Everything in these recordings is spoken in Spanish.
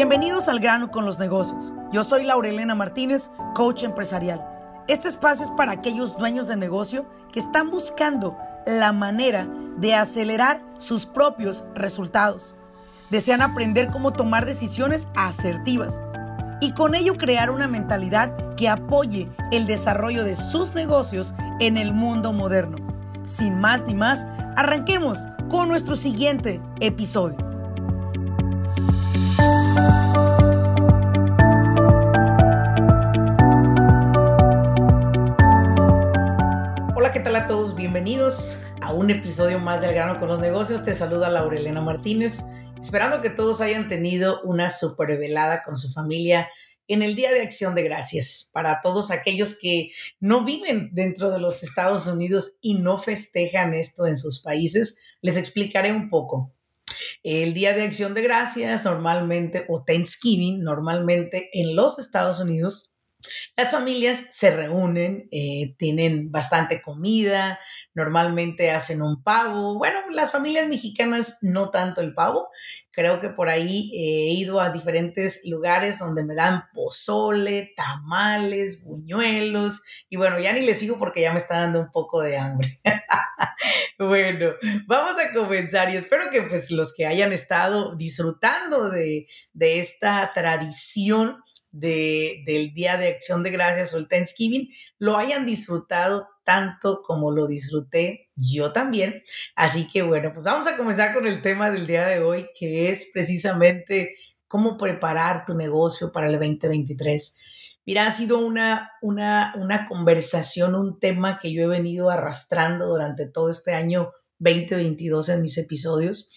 Bienvenidos al grano con los negocios. Yo soy Laurelena Martínez, coach empresarial. Este espacio es para aquellos dueños de negocio que están buscando la manera de acelerar sus propios resultados. Desean aprender cómo tomar decisiones asertivas y con ello crear una mentalidad que apoye el desarrollo de sus negocios en el mundo moderno. Sin más ni más, arranquemos con nuestro siguiente episodio. Bienvenidos a un episodio más del grano con los negocios. Te saluda Laurelena Martínez, esperando que todos hayan tenido una super velada con su familia en el Día de Acción de Gracias. Para todos aquellos que no viven dentro de los Estados Unidos y no festejan esto en sus países, les explicaré un poco. El Día de Acción de Gracias normalmente, o Thanksgiving, normalmente en los Estados Unidos, las familias se reúnen, eh, tienen bastante comida, normalmente hacen un pavo. Bueno, las familias mexicanas no tanto el pavo. Creo que por ahí he ido a diferentes lugares donde me dan pozole, tamales, buñuelos. Y bueno, ya ni les sigo porque ya me está dando un poco de hambre. bueno, vamos a comenzar y espero que pues los que hayan estado disfrutando de, de esta tradición del Día de Acción de Gracias o el Thanksgiving lo hayan disfrutado tanto como lo disfruté yo también. Así que bueno, pues vamos a comenzar con el tema del día de hoy, que es precisamente cómo preparar tu negocio para el 2023. Mira, ha sido una, una, una conversación, un tema que yo he venido arrastrando durante todo este año 2022 en mis episodios,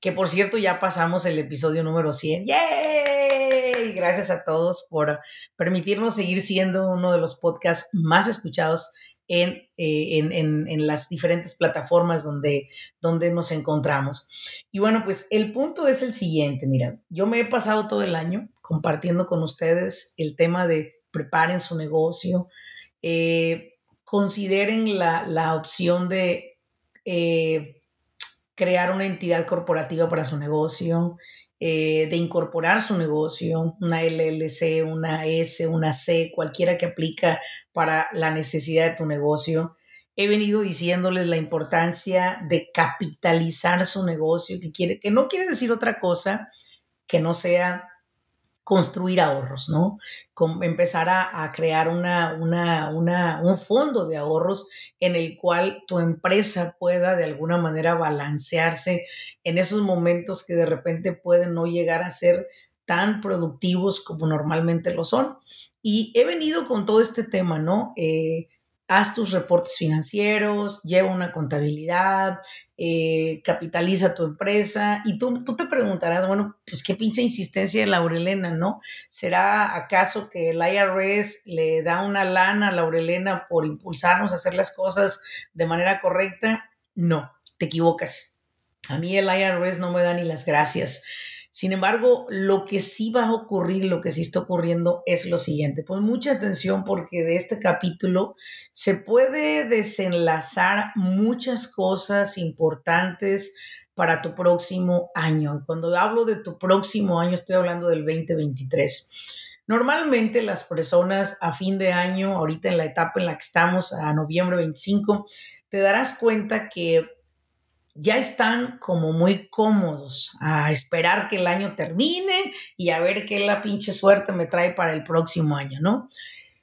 que por cierto ya pasamos el episodio número 100. ¡Yay! Gracias a todos por permitirnos seguir siendo uno de los podcasts más escuchados en, eh, en, las diferentes plataformas donde, donde nos encontramos. Y bueno, pues el punto es el siguiente, mira, yo me he pasado todo el año compartiendo con ustedes el tema de preparen su negocio, eh, consideren la, opción de eh, crear una entidad corporativa para su negocio, eh, de incorporar su negocio, una LLC, una S, una C, cualquiera que aplica para la necesidad de tu negocio. He venido diciéndoles la importancia de capitalizar su negocio, que, quiere, que no quiere decir otra cosa que no sea construir ahorros, ¿no? empezar a, crear una, una, un fondo de ahorros en el cual tu empresa pueda de alguna manera balancearse en esos momentos que de repente pueden no llegar a ser tan productivos como normalmente lo son. Y he venido con todo este tema, ¿no? Eh, haz tus reportes financieros, lleva una contabilidad, eh, capitaliza tu empresa y tú, tú te preguntarás, bueno, pues qué pinche insistencia de Laurelena, ¿no? ¿Será acaso que el IRS le da una lana a Laurelena por impulsarnos a hacer las cosas de manera correcta? No, te equivocas. A mí el IRS no me da ni las gracias. Sin embargo, lo que sí va a ocurrir, lo que sí está ocurriendo es lo siguiente. Pues mucha atención porque de este capítulo se puede desenlazar muchas cosas importantes para tu próximo año. Cuando hablo de tu próximo año, estoy hablando del 2023. Normalmente las personas a fin de año, ahorita en la etapa en la que estamos, a noviembre 25, te darás cuenta que ya están como muy cómodos a esperar que el año termine y a ver qué la pinche suerte me trae para el próximo año, ¿no?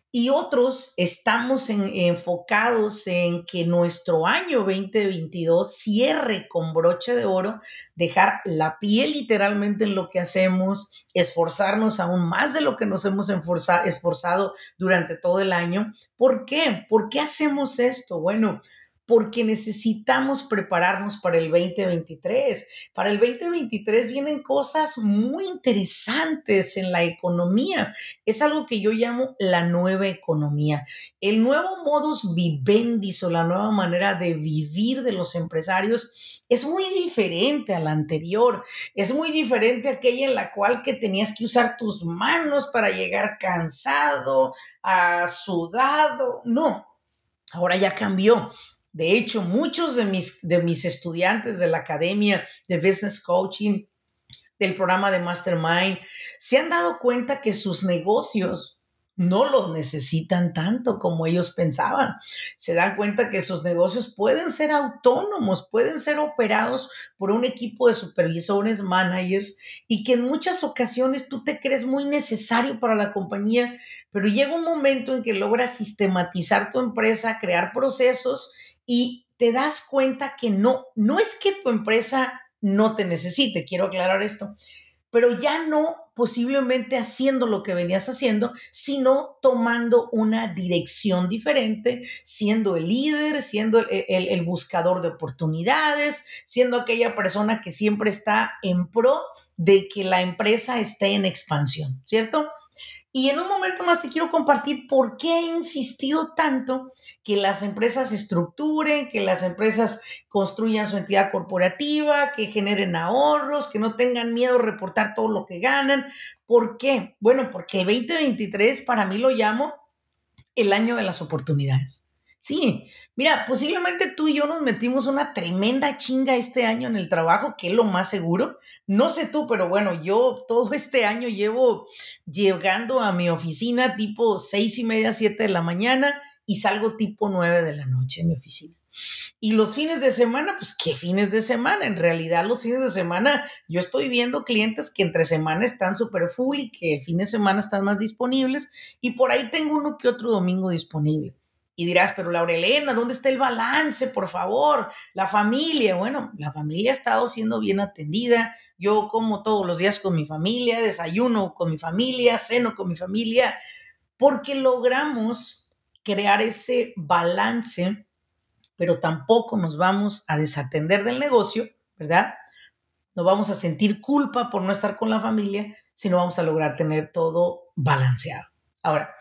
Y otros estamos enfocados en que nuestro año 2022 cierre con broche de oro, dejar la piel literalmente en lo que hacemos, esforzarnos aún más de lo que nos hemos esforzado durante todo el año. ¿Por qué? ¿Por qué hacemos esto? Bueno, porque necesitamos prepararnos para el 2023. Para el 2023 vienen cosas muy interesantes en la economía. Es algo que yo llamo la nueva economía. El nuevo modus vivendi o la nueva manera de vivir de los empresarios es muy diferente a la anterior, es muy diferente a aquella en la cual que tenías que usar tus manos para llegar cansado, a sudado. No, ahora ya cambió. De hecho, muchos de mis, de mis estudiantes de la Academia de Business Coaching del programa de Mastermind, se han dado cuenta que sus negocios no los necesitan tanto como ellos pensaban. Se dan cuenta que sus negocios pueden ser autónomos, pueden ser operados por un equipo de supervisores, managers, y que en muchas ocasiones tú te crees muy necesario para la compañía, pero llega un momento en que logras sistematizar tu empresa, crear procesos y te das cuenta que no, no es que tu empresa no te necesite, quiero aclarar esto, pero ya no posiblemente haciendo lo que venías haciendo, sino tomando una dirección diferente, siendo el líder, siendo el, buscador de oportunidades, siendo aquella persona que siempre está en pro de que la empresa esté en expansión, ¿cierto? Y en un momento más te quiero compartir por qué he insistido tanto que las empresas estructuren, que las empresas construyan su entidad corporativa, que generen ahorros, que no tengan miedo a reportar todo lo que ganan. ¿Por qué? Bueno, porque 2023 para mí lo llamo el año de las oportunidades. Sí, mira, posiblemente tú y yo nos metimos una tremenda chinga este año en el trabajo, que es lo más seguro. No sé tú, pero bueno, yo todo este año llevo llegando a mi oficina tipo seis y media, siete de la mañana y salgo tipo nueve de la noche en mi oficina. Y los fines de semana, pues qué fines de semana. En realidad los fines de semana yo estoy viendo clientes que entre semana están súper full y que el fin de semana están más disponibles y por ahí tengo uno que otro domingo disponible. Y dirás, pero Laurelena, ¿dónde está el balance? Por favor, la familia. Bueno, la familia ha estado siendo bien atendida. Yo como todos los días con mi familia, desayuno con mi familia, ceno con mi familia, porque logramos crear ese balance, pero tampoco nos vamos a desatender del negocio, ¿verdad? No vamos a sentir culpa por no estar con la familia, sino vamos a lograr tener todo balanceado. Ahora,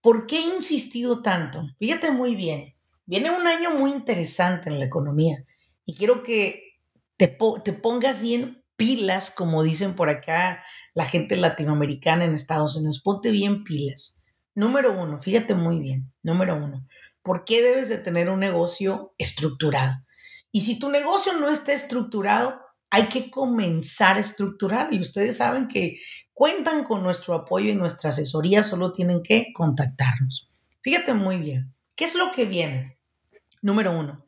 ¿Por qué he insistido tanto? Fíjate muy bien, viene un año muy interesante en la economía y quiero que te, te pongas bien pilas, como dicen por acá la gente latinoamericana en Estados Unidos. Ponte bien pilas. Número uno, fíjate muy bien. Número uno, ¿por qué debes de tener un negocio estructurado? Y si tu negocio no está estructurado, hay que comenzar a estructurar. Y ustedes saben que cuentan con nuestro apoyo y nuestra asesoría, solo tienen que contactarnos. Fíjate muy bien, ¿qué es lo que viene? Número uno,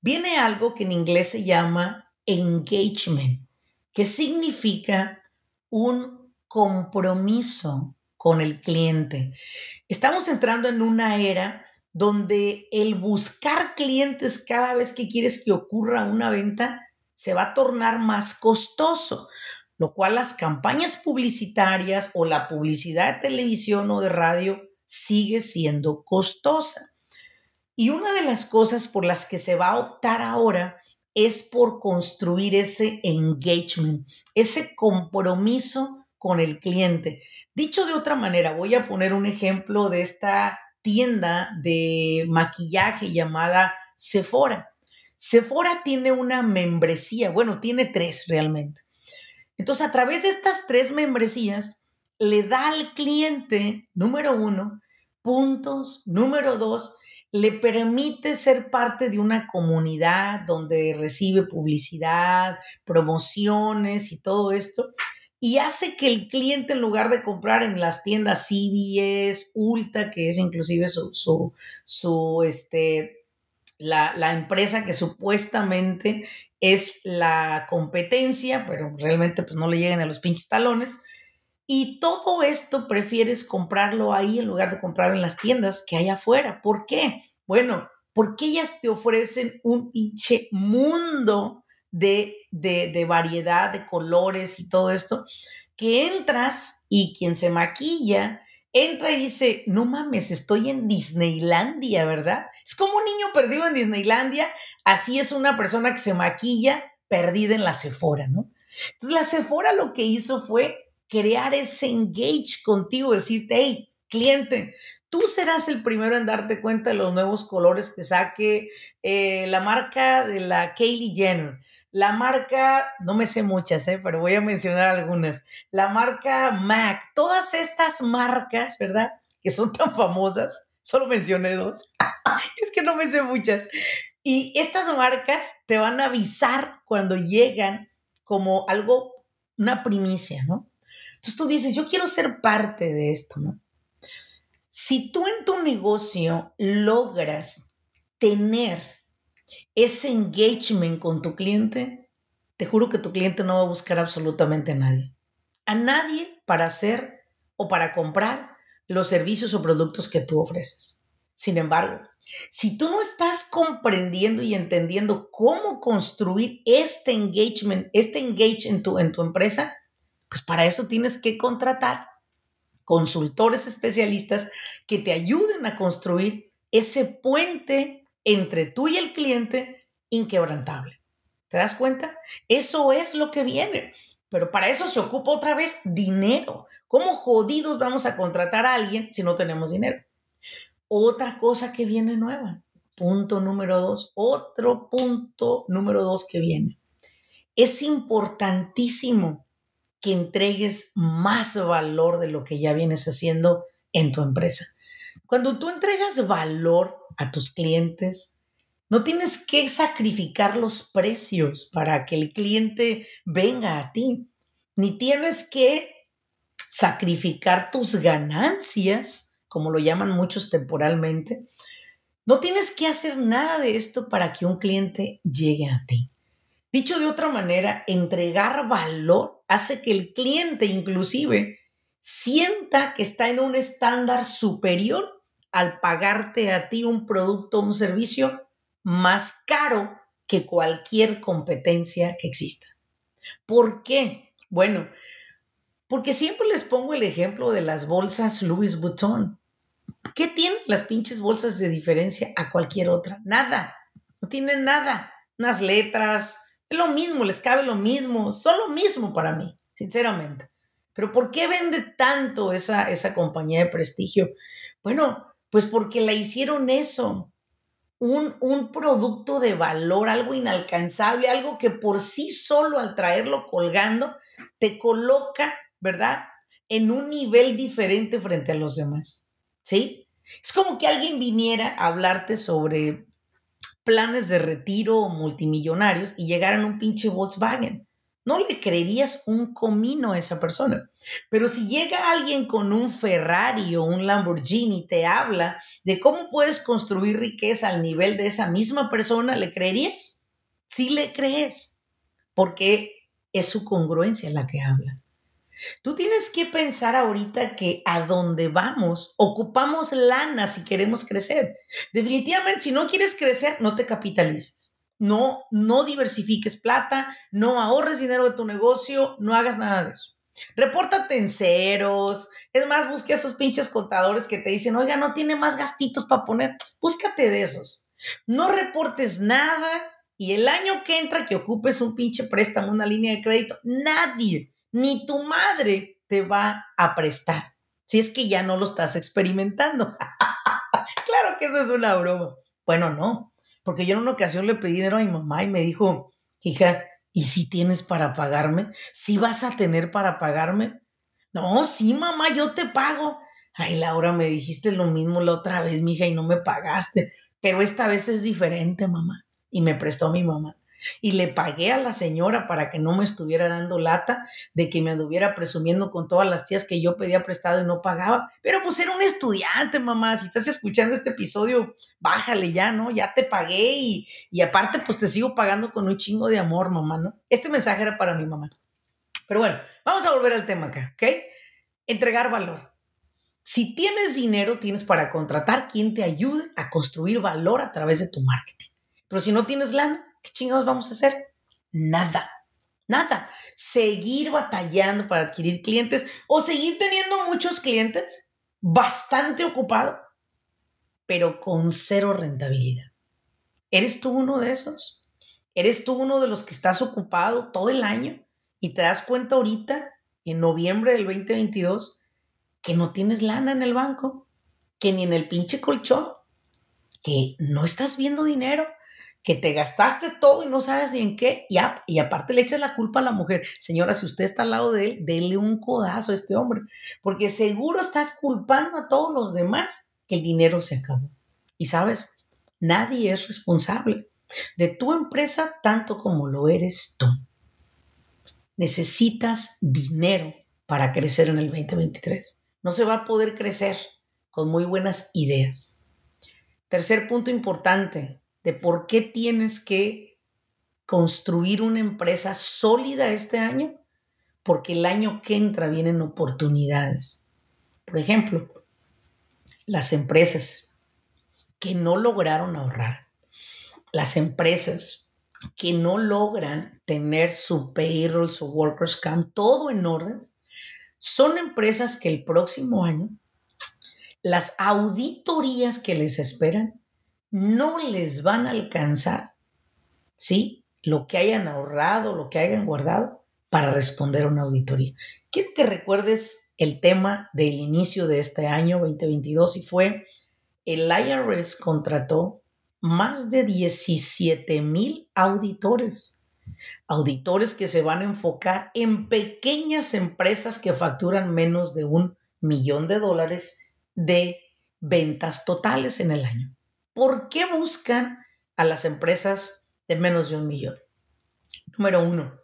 viene algo que en inglés se llama engagement, que significa un compromiso con el cliente. Estamos entrando en una era donde el buscar clientes cada vez que quieres que ocurra una venta se va a tornar más costoso, lo cual las campañas publicitarias o la publicidad de televisión o de radio sigue siendo costosa. Y una de las cosas por las que se va a optar ahora es por construir ese engagement, ese compromiso con el cliente. Dicho de otra manera, voy a poner un ejemplo de esta tienda de maquillaje llamada Sephora. Sephora tiene una membresía, bueno, tiene tres realmente. Entonces, a través de estas tres membresías, le da al cliente, número uno, puntos, número dos, le permite ser parte de una comunidad donde recibe publicidad, promociones y todo esto, y hace que el cliente, en lugar de comprar en las tiendas CVS, Ulta, que es inclusive su, su, su este, la, empresa que supuestamente es la competencia, pero realmente pues no le llegan a los pinches talones. Y todo esto prefieres comprarlo ahí en lugar de comprarlo en las tiendas que hay afuera. ¿Por qué? Bueno, porque ellas te ofrecen un pinche mundo de, de, de variedad, de colores y todo esto, que entras y quien se maquilla entra y dice, no mames, estoy en Disneylandia, ¿verdad? Es como un niño perdido en Disneylandia, así es una persona que se maquilla perdida en la Sephora, ¿no? Entonces la Sephora lo que hizo fue crear ese engage contigo, decirte, hey, cliente, tú serás el primero en darte cuenta de los nuevos colores que saque eh, la marca de la Kaylee Jenner la marca, no me sé muchas, ¿eh? pero voy a mencionar algunas. La marca Mac, todas estas marcas, ¿verdad? Que son tan famosas, solo mencioné dos. es que no me sé muchas. Y estas marcas te van a avisar cuando llegan como algo una primicia, ¿no? Entonces tú dices, yo quiero ser parte de esto, ¿no? Si tú en tu negocio logras tener ese engagement con tu cliente, te juro que tu cliente no va a buscar absolutamente a nadie. A nadie para hacer o para comprar los servicios o productos que tú ofreces. Sin embargo, si tú no estás comprendiendo y entendiendo cómo construir este engagement, este engage en tu, en tu empresa, pues para eso tienes que contratar consultores especialistas que te ayuden a construir ese puente entre tú y el cliente inquebrantable. ¿Te das cuenta? Eso es lo que viene. Pero para eso se ocupa otra vez dinero. ¿Cómo jodidos vamos a contratar a alguien si no tenemos dinero? Otra cosa que viene nueva. Punto número dos. Otro punto número dos que viene. Es importantísimo que entregues más valor de lo que ya vienes haciendo en tu empresa. Cuando tú entregas valor a tus clientes, no tienes que sacrificar los precios para que el cliente venga a ti, ni tienes que sacrificar tus ganancias, como lo llaman muchos temporalmente. No tienes que hacer nada de esto para que un cliente llegue a ti. Dicho de otra manera, entregar valor hace que el cliente inclusive sienta que está en un estándar superior al pagarte a ti un producto o un servicio más caro que cualquier competencia que exista. ¿Por qué? Bueno, porque siempre les pongo el ejemplo de las bolsas Louis Vuitton. ¿Qué tienen las pinches bolsas de diferencia a cualquier otra? Nada. No tienen nada. Unas letras, es lo mismo, les cabe lo mismo, son lo mismo para mí, sinceramente. Pero ¿por qué vende tanto esa, esa compañía de prestigio? Bueno, pues porque la hicieron eso, un, un, producto de valor, algo inalcanzable, algo que por sí solo al traerlo colgando te coloca, ¿verdad? En un nivel diferente frente a los demás. ¿Sí? Es como que alguien viniera a hablarte sobre planes de retiro multimillonarios y llegaran un pinche Volkswagen. No le creerías un comino a esa persona. Pero si llega alguien con un Ferrari o un Lamborghini y te habla de cómo puedes construir riqueza al nivel de esa misma persona, ¿le creerías? Sí le crees, porque es su congruencia la que habla. Tú tienes que pensar ahorita que a dónde vamos ocupamos lana si queremos crecer. Definitivamente, si no quieres crecer, no te capitalices. No, no diversifiques plata, no ahorres dinero de tu negocio, no hagas nada de eso. Repórtate en ceros. Es más, busque a esos pinches contadores que te dicen, oiga, no tiene más gastitos para poner. Búscate de esos. No reportes nada y el año que entra que ocupes un pinche préstamo, una línea de crédito, nadie ni tu madre te va a prestar, si es que ya no lo estás experimentando. claro que eso es una broma. Bueno, no, porque yo en una ocasión le pedí dinero a mi mamá y me dijo, hija, ¿y si tienes para pagarme? ¿Si vas a tener para pagarme? No, sí, mamá, yo te pago. Ay, Laura, me dijiste lo mismo la otra vez, mija, y no me pagaste. Pero esta vez es diferente, mamá. Y me prestó mi mamá. Y le pagué a la señora para que no me estuviera dando lata de que me anduviera presumiendo con todas las tías que yo pedía prestado y no pagaba. Pero pues era un estudiante, mamá. Si estás escuchando este episodio, bájale ya, ¿no? Ya te pagué y, y aparte pues te sigo pagando con un chingo de amor, mamá, ¿no? Este mensaje era para mi mamá. Pero bueno, vamos a volver al tema acá, ¿ok? Entregar valor. Si tienes dinero, tienes para contratar quien te ayude a construir valor a través de tu marketing. Pero si no tienes lana, ¿qué chingados vamos a hacer? Nada, nada. Seguir batallando para adquirir clientes o seguir teniendo muchos clientes, bastante ocupado, pero con cero rentabilidad. ¿Eres tú uno de esos? ¿Eres tú uno de los que estás ocupado todo el año y te das cuenta ahorita, en noviembre del 2022, que no tienes lana en el banco, que ni en el pinche colchón, que no estás viendo dinero? Que te gastaste todo y no sabes ni en qué, y, y aparte le echas la culpa a la mujer. Señora, si usted está al lado de él, dele un codazo a este hombre, porque seguro estás culpando a todos los demás que el dinero se acabó. Y sabes, nadie es responsable de tu empresa tanto como lo eres tú. necesitas dinero para crecer en el 2023. No se va a poder crecer con muy buenas ideas. Tercer punto importante de por qué tienes que construir una empresa sólida este año, porque el año que entra vienen oportunidades. Por ejemplo, las empresas que no lograron ahorrar, las empresas que no logran tener su payroll, su workers camp, todo en orden, son empresas que el próximo año las auditorías que les esperan no les van a alcanzar, ¿sí? Lo que hayan ahorrado, lo que hayan guardado para responder a una auditoría. Quiero que recuerdes el tema del inicio de este año 2022 y fue el IRS contrató más de 17 mil auditores. Auditores que se van a enfocar en pequeñas empresas que facturan menos de un millón de dólares de ventas totales en el año. ¿Por qué buscan a las empresas de menos de un millón? Número uno,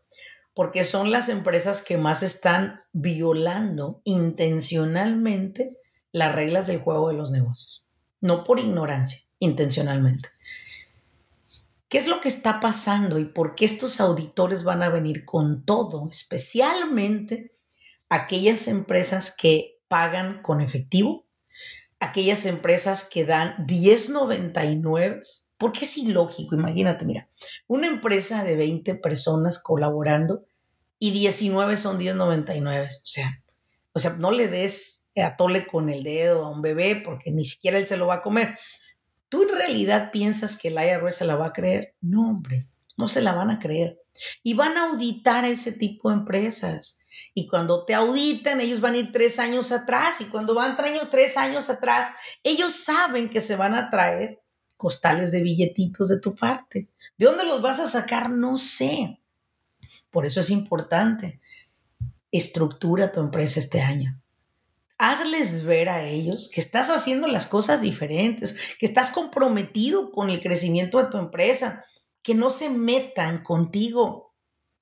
porque son las empresas que más están violando intencionalmente las reglas del juego de los negocios. No por ignorancia, intencionalmente. ¿Qué es lo que está pasando y por qué estos auditores van a venir con todo, especialmente aquellas empresas que pagan con efectivo aquellas empresas que dan 10.99, porque es ilógico, imagínate, mira, una empresa de 20 personas colaborando y 19 son 10.99, o sea, o sea, no le des a tole con el dedo a un bebé porque ni siquiera él se lo va a comer. ¿Tú en realidad piensas que el IRS se la va a creer? No, hombre, no se la van a creer. Y van a auditar a ese tipo de empresas. Y cuando te auditan, ellos van a ir tres años atrás. Y cuando van tres años atrás, ellos saben que se van a traer costales de billetitos de tu parte. ¿De dónde los vas a sacar? No sé. Por eso es importante. Estructura tu empresa este año. Hazles ver a ellos que estás haciendo las cosas diferentes, que estás comprometido con el crecimiento de tu empresa, que no se metan contigo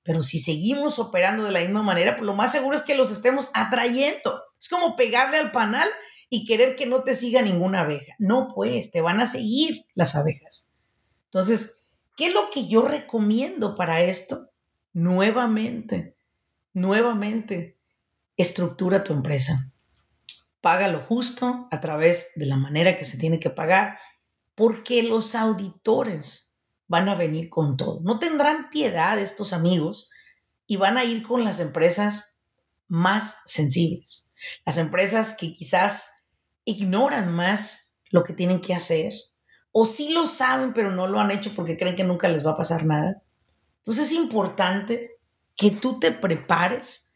pero si seguimos operando de la misma manera, pues lo más seguro es que los estemos atrayendo. Es como pegarle al panal y querer que no te siga ninguna abeja. No, pues, te van a seguir las abejas. Entonces, ¿qué es lo que yo recomiendo para esto? Nuevamente, nuevamente, estructura tu empresa. Paga lo justo a través de la manera que se tiene que pagar, porque los auditores van a venir con todo. No tendrán piedad estos amigos y van a ir con las empresas más sensibles, las empresas que quizás ignoran más lo que tienen que hacer o sí lo saben pero no lo han hecho porque creen que nunca les va a pasar nada. Entonces es importante que tú te prepares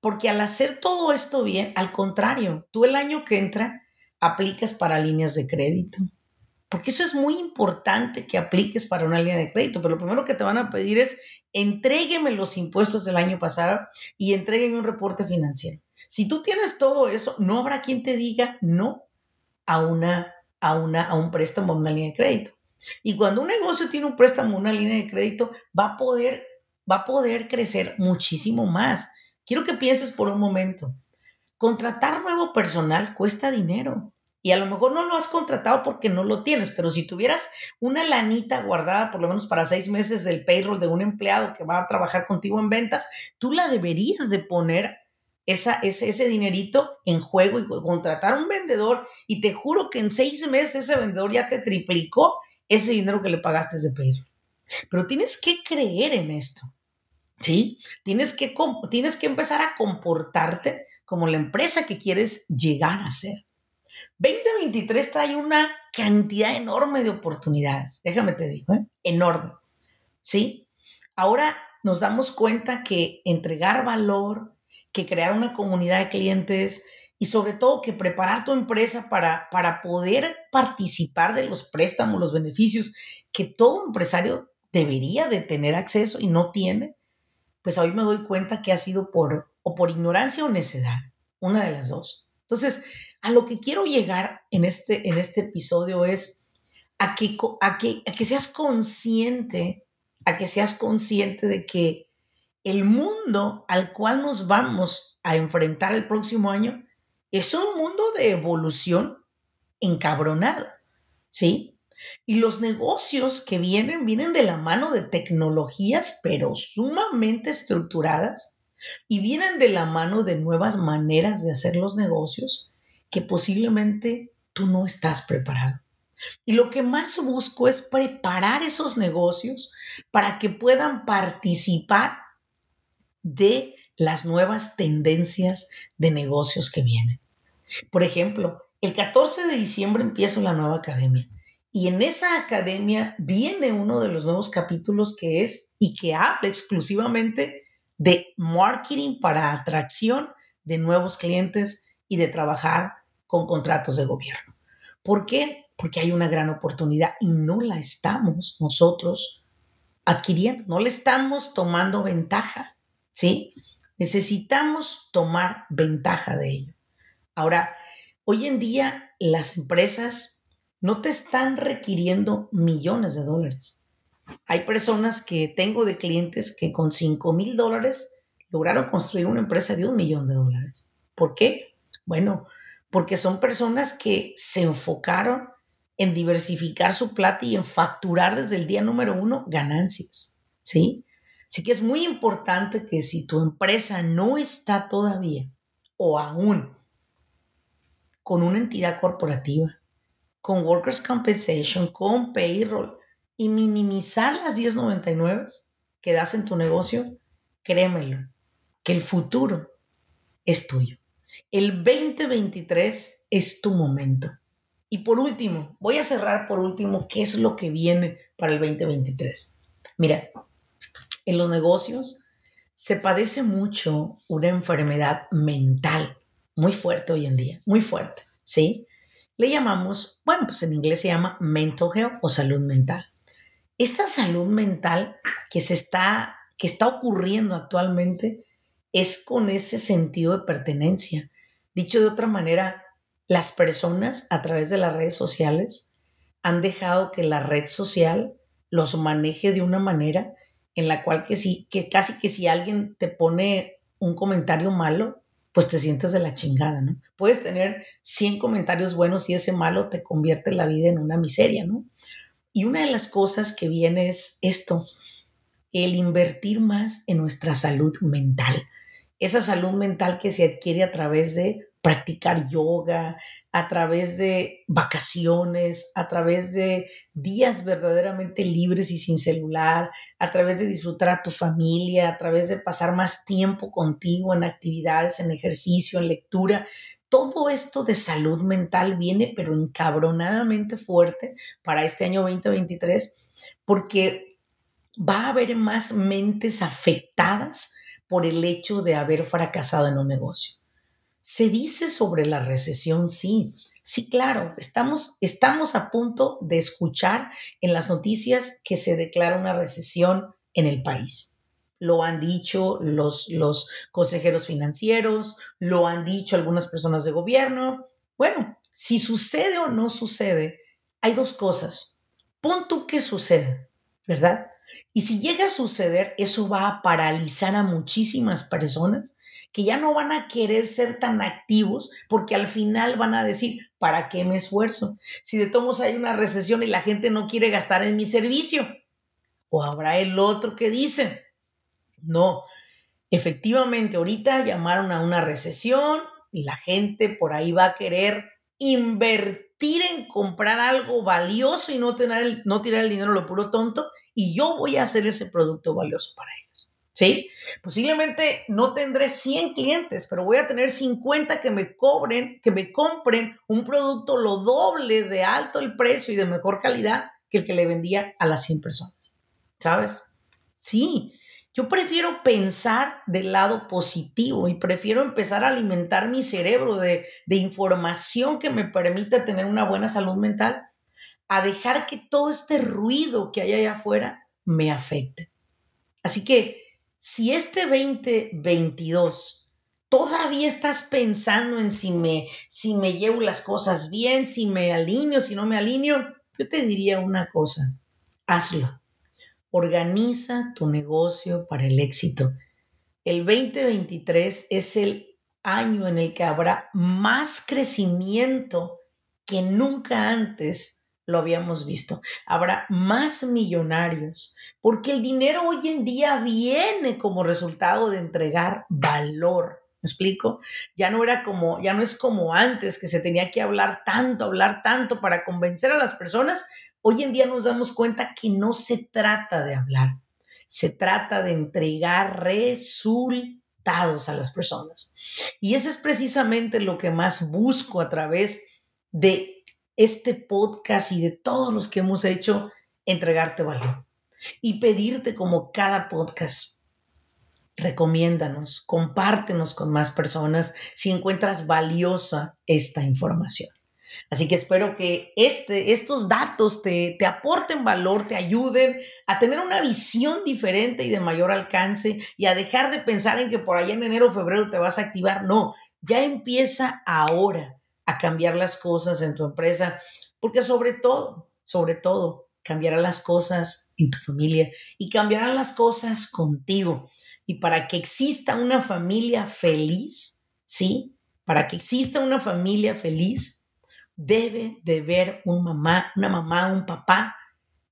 porque al hacer todo esto bien, al contrario, tú el año que entra aplicas para líneas de crédito, porque eso es muy importante que apliques para una línea de crédito, pero lo primero que te van a pedir es entrégueme los impuestos del año pasado y entrégueme un reporte financiero. Si tú tienes todo eso, no habrá quien te diga no a, una, a, una, a un préstamo, a una línea de crédito. Y cuando un negocio tiene un préstamo, una línea de crédito, va a poder, va a poder crecer muchísimo más. Quiero que pienses por un momento. Contratar nuevo personal cuesta dinero. Y a lo mejor no lo has contratado porque no lo tienes, pero si tuvieras una lanita guardada por lo menos para seis meses del payroll de un empleado que va a trabajar contigo en ventas, tú la deberías de poner esa, ese, ese dinerito en juego y contratar un vendedor y te juro que en seis meses ese vendedor ya te triplicó ese dinero que le pagaste de payroll. Pero tienes que creer en esto, ¿sí? Tienes que, tienes que empezar a comportarte como la empresa que quieres llegar a ser. 2023 trae una cantidad enorme de oportunidades, déjame te digo, ¿eh? enorme. ¿Sí? Ahora nos damos cuenta que entregar valor, que crear una comunidad de clientes y sobre todo que preparar tu empresa para, para poder participar de los préstamos, los beneficios que todo empresario debería de tener acceso y no tiene, pues hoy me doy cuenta que ha sido por o por ignorancia o necedad, una de las dos. Entonces, a lo que quiero llegar en este, en este episodio es a que, a, que, a que seas consciente, a que seas consciente de que el mundo al cual nos vamos a enfrentar el próximo año es un mundo de evolución encabronado, ¿sí? Y los negocios que vienen, vienen de la mano de tecnologías, pero sumamente estructuradas, y vienen de la mano de nuevas maneras de hacer los negocios que posiblemente tú no estás preparado. Y lo que más busco es preparar esos negocios para que puedan participar de las nuevas tendencias de negocios que vienen. Por ejemplo, el 14 de diciembre empieza la nueva academia y en esa academia viene uno de los nuevos capítulos que es y que habla exclusivamente de marketing para atracción de nuevos clientes y de trabajar con contratos de gobierno. ¿Por qué? Porque hay una gran oportunidad y no la estamos nosotros adquiriendo, no le estamos tomando ventaja, ¿sí? Necesitamos tomar ventaja de ello. Ahora, hoy en día las empresas no te están requiriendo millones de dólares. Hay personas que tengo de clientes que con 5 mil dólares lograron construir una empresa de un millón de dólares. ¿Por qué? Bueno, porque son personas que se enfocaron en diversificar su plata y en facturar desde el día número uno ganancias, ¿sí? Así que es muy importante que si tu empresa no está todavía o aún con una entidad corporativa, con Workers' Compensation, con Payroll y minimizar las 1099 que das en tu negocio, créemelo, que el futuro es tuyo. El 2023 es tu momento. Y por último, voy a cerrar por último qué es lo que viene para el 2023. Mira, en los negocios se padece mucho una enfermedad mental muy fuerte hoy en día, muy fuerte, ¿sí? Le llamamos, bueno, pues en inglés se llama mental health o salud mental. Esta salud mental que se está, que está ocurriendo actualmente es con ese sentido de pertenencia. Dicho de otra manera, las personas a través de las redes sociales han dejado que la red social los maneje de una manera en la cual que, si, que casi que si alguien te pone un comentario malo, pues te sientes de la chingada, ¿no? Puedes tener 100 comentarios buenos y ese malo te convierte la vida en una miseria, ¿no? Y una de las cosas que viene es esto, el invertir más en nuestra salud mental. Esa salud mental que se adquiere a través de practicar yoga, a través de vacaciones, a través de días verdaderamente libres y sin celular, a través de disfrutar a tu familia, a través de pasar más tiempo contigo en actividades, en ejercicio, en lectura. Todo esto de salud mental viene pero encabronadamente fuerte para este año 2023 porque va a haber más mentes afectadas por el hecho de haber fracasado en un negocio. Se dice sobre la recesión, sí. Sí, claro, estamos, estamos a punto de escuchar en las noticias que se declara una recesión en el país. Lo han dicho los, los consejeros financieros, lo han dicho algunas personas de gobierno. Bueno, si sucede o no sucede, hay dos cosas. Punto que sucede, ¿verdad? Y si llega a suceder, eso va a paralizar a muchísimas personas que ya no van a querer ser tan activos porque al final van a decir, ¿para qué me esfuerzo? Si de todos hay una recesión y la gente no quiere gastar en mi servicio. O habrá el otro que dice, no, efectivamente, ahorita llamaron a una recesión y la gente por ahí va a querer invertir en comprar algo valioso y no, tener el, no tirar el dinero lo puro tonto y yo voy a hacer ese producto valioso para ellos. ¿sí? Posiblemente no tendré 100 clientes, pero voy a tener 50 que me cobren, que me compren un producto lo doble de alto el precio y de mejor calidad que el que le vendía a las 100 personas. ¿Sabes? Sí, yo prefiero pensar del lado positivo y prefiero empezar a alimentar mi cerebro de, información que me permita tener una buena salud mental a dejar que todo este ruido que hay allá afuera me afecte. Así que si este 2022 todavía estás pensando en si me, si me llevo las cosas bien, si me alineo, si no me alineo, yo te diría una cosa, hazlo. Organiza tu negocio para el éxito. el 2023 es el año en el que habrá más crecimiento que nunca antes lo habíamos visto. Habrá más millonarios, porque el dinero hoy en día viene como resultado de entregar valor. ¿Me explico? Ya no era como, ya no es como antes que se tenía que hablar tanto, hablar tanto para convencer a las personas. Hoy en día nos damos cuenta que no se trata de hablar, se trata de entregar resultados a las personas. Y eso es precisamente lo que más busco a través de este podcast y de todos los que hemos hecho, entregarte valor y pedirte como cada podcast. Recomiéndanos, compártenos con más personas si encuentras valiosa esta información. Así que espero que este, estos datos te, te, aporten valor, te ayuden a tener una visión diferente y de mayor alcance y a dejar de pensar en que por allá en enero o febrero te vas a activar. No, ya empieza ahora a cambiar las cosas en tu empresa, porque sobre todo, sobre todo, cambiarán las cosas en tu familia y cambiarán las cosas contigo. Y para que exista una familia feliz, ¿sí? Para que exista una familia feliz, debe de ver un mamá, una mamá, un papá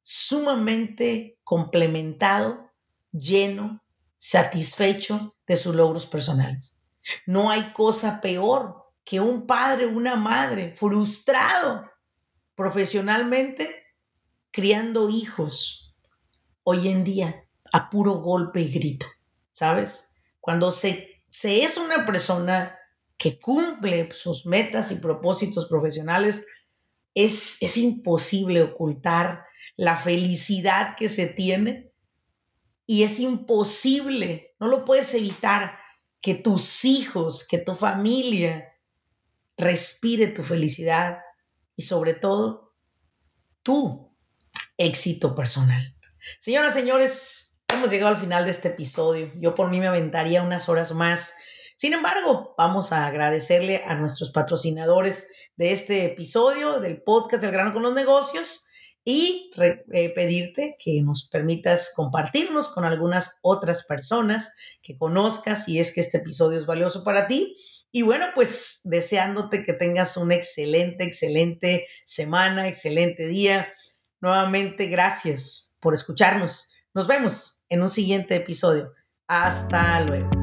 sumamente complementado, lleno, satisfecho de sus logros personales. No hay cosa peor que un padre, una madre frustrado profesionalmente criando hijos hoy en día a puro golpe y grito, ¿sabes? Cuando se, se es una persona que cumple sus metas y propósitos profesionales, es, es imposible ocultar la felicidad que se tiene y es imposible, no lo puedes evitar, que tus hijos, que tu familia respire tu felicidad y sobre todo tu éxito personal. Señoras, señores, hemos llegado al final de este episodio. Yo por mí me aventaría unas horas más. Sin embargo, vamos a agradecerle a nuestros patrocinadores de este episodio del podcast del grano con los negocios y eh, pedirte que nos permitas compartirnos con algunas otras personas que conozcas si es que este episodio es valioso para ti y bueno, pues deseándote que tengas una excelente, excelente semana, excelente día. Nuevamente, gracias por escucharnos. Nos vemos en un siguiente episodio. Hasta luego.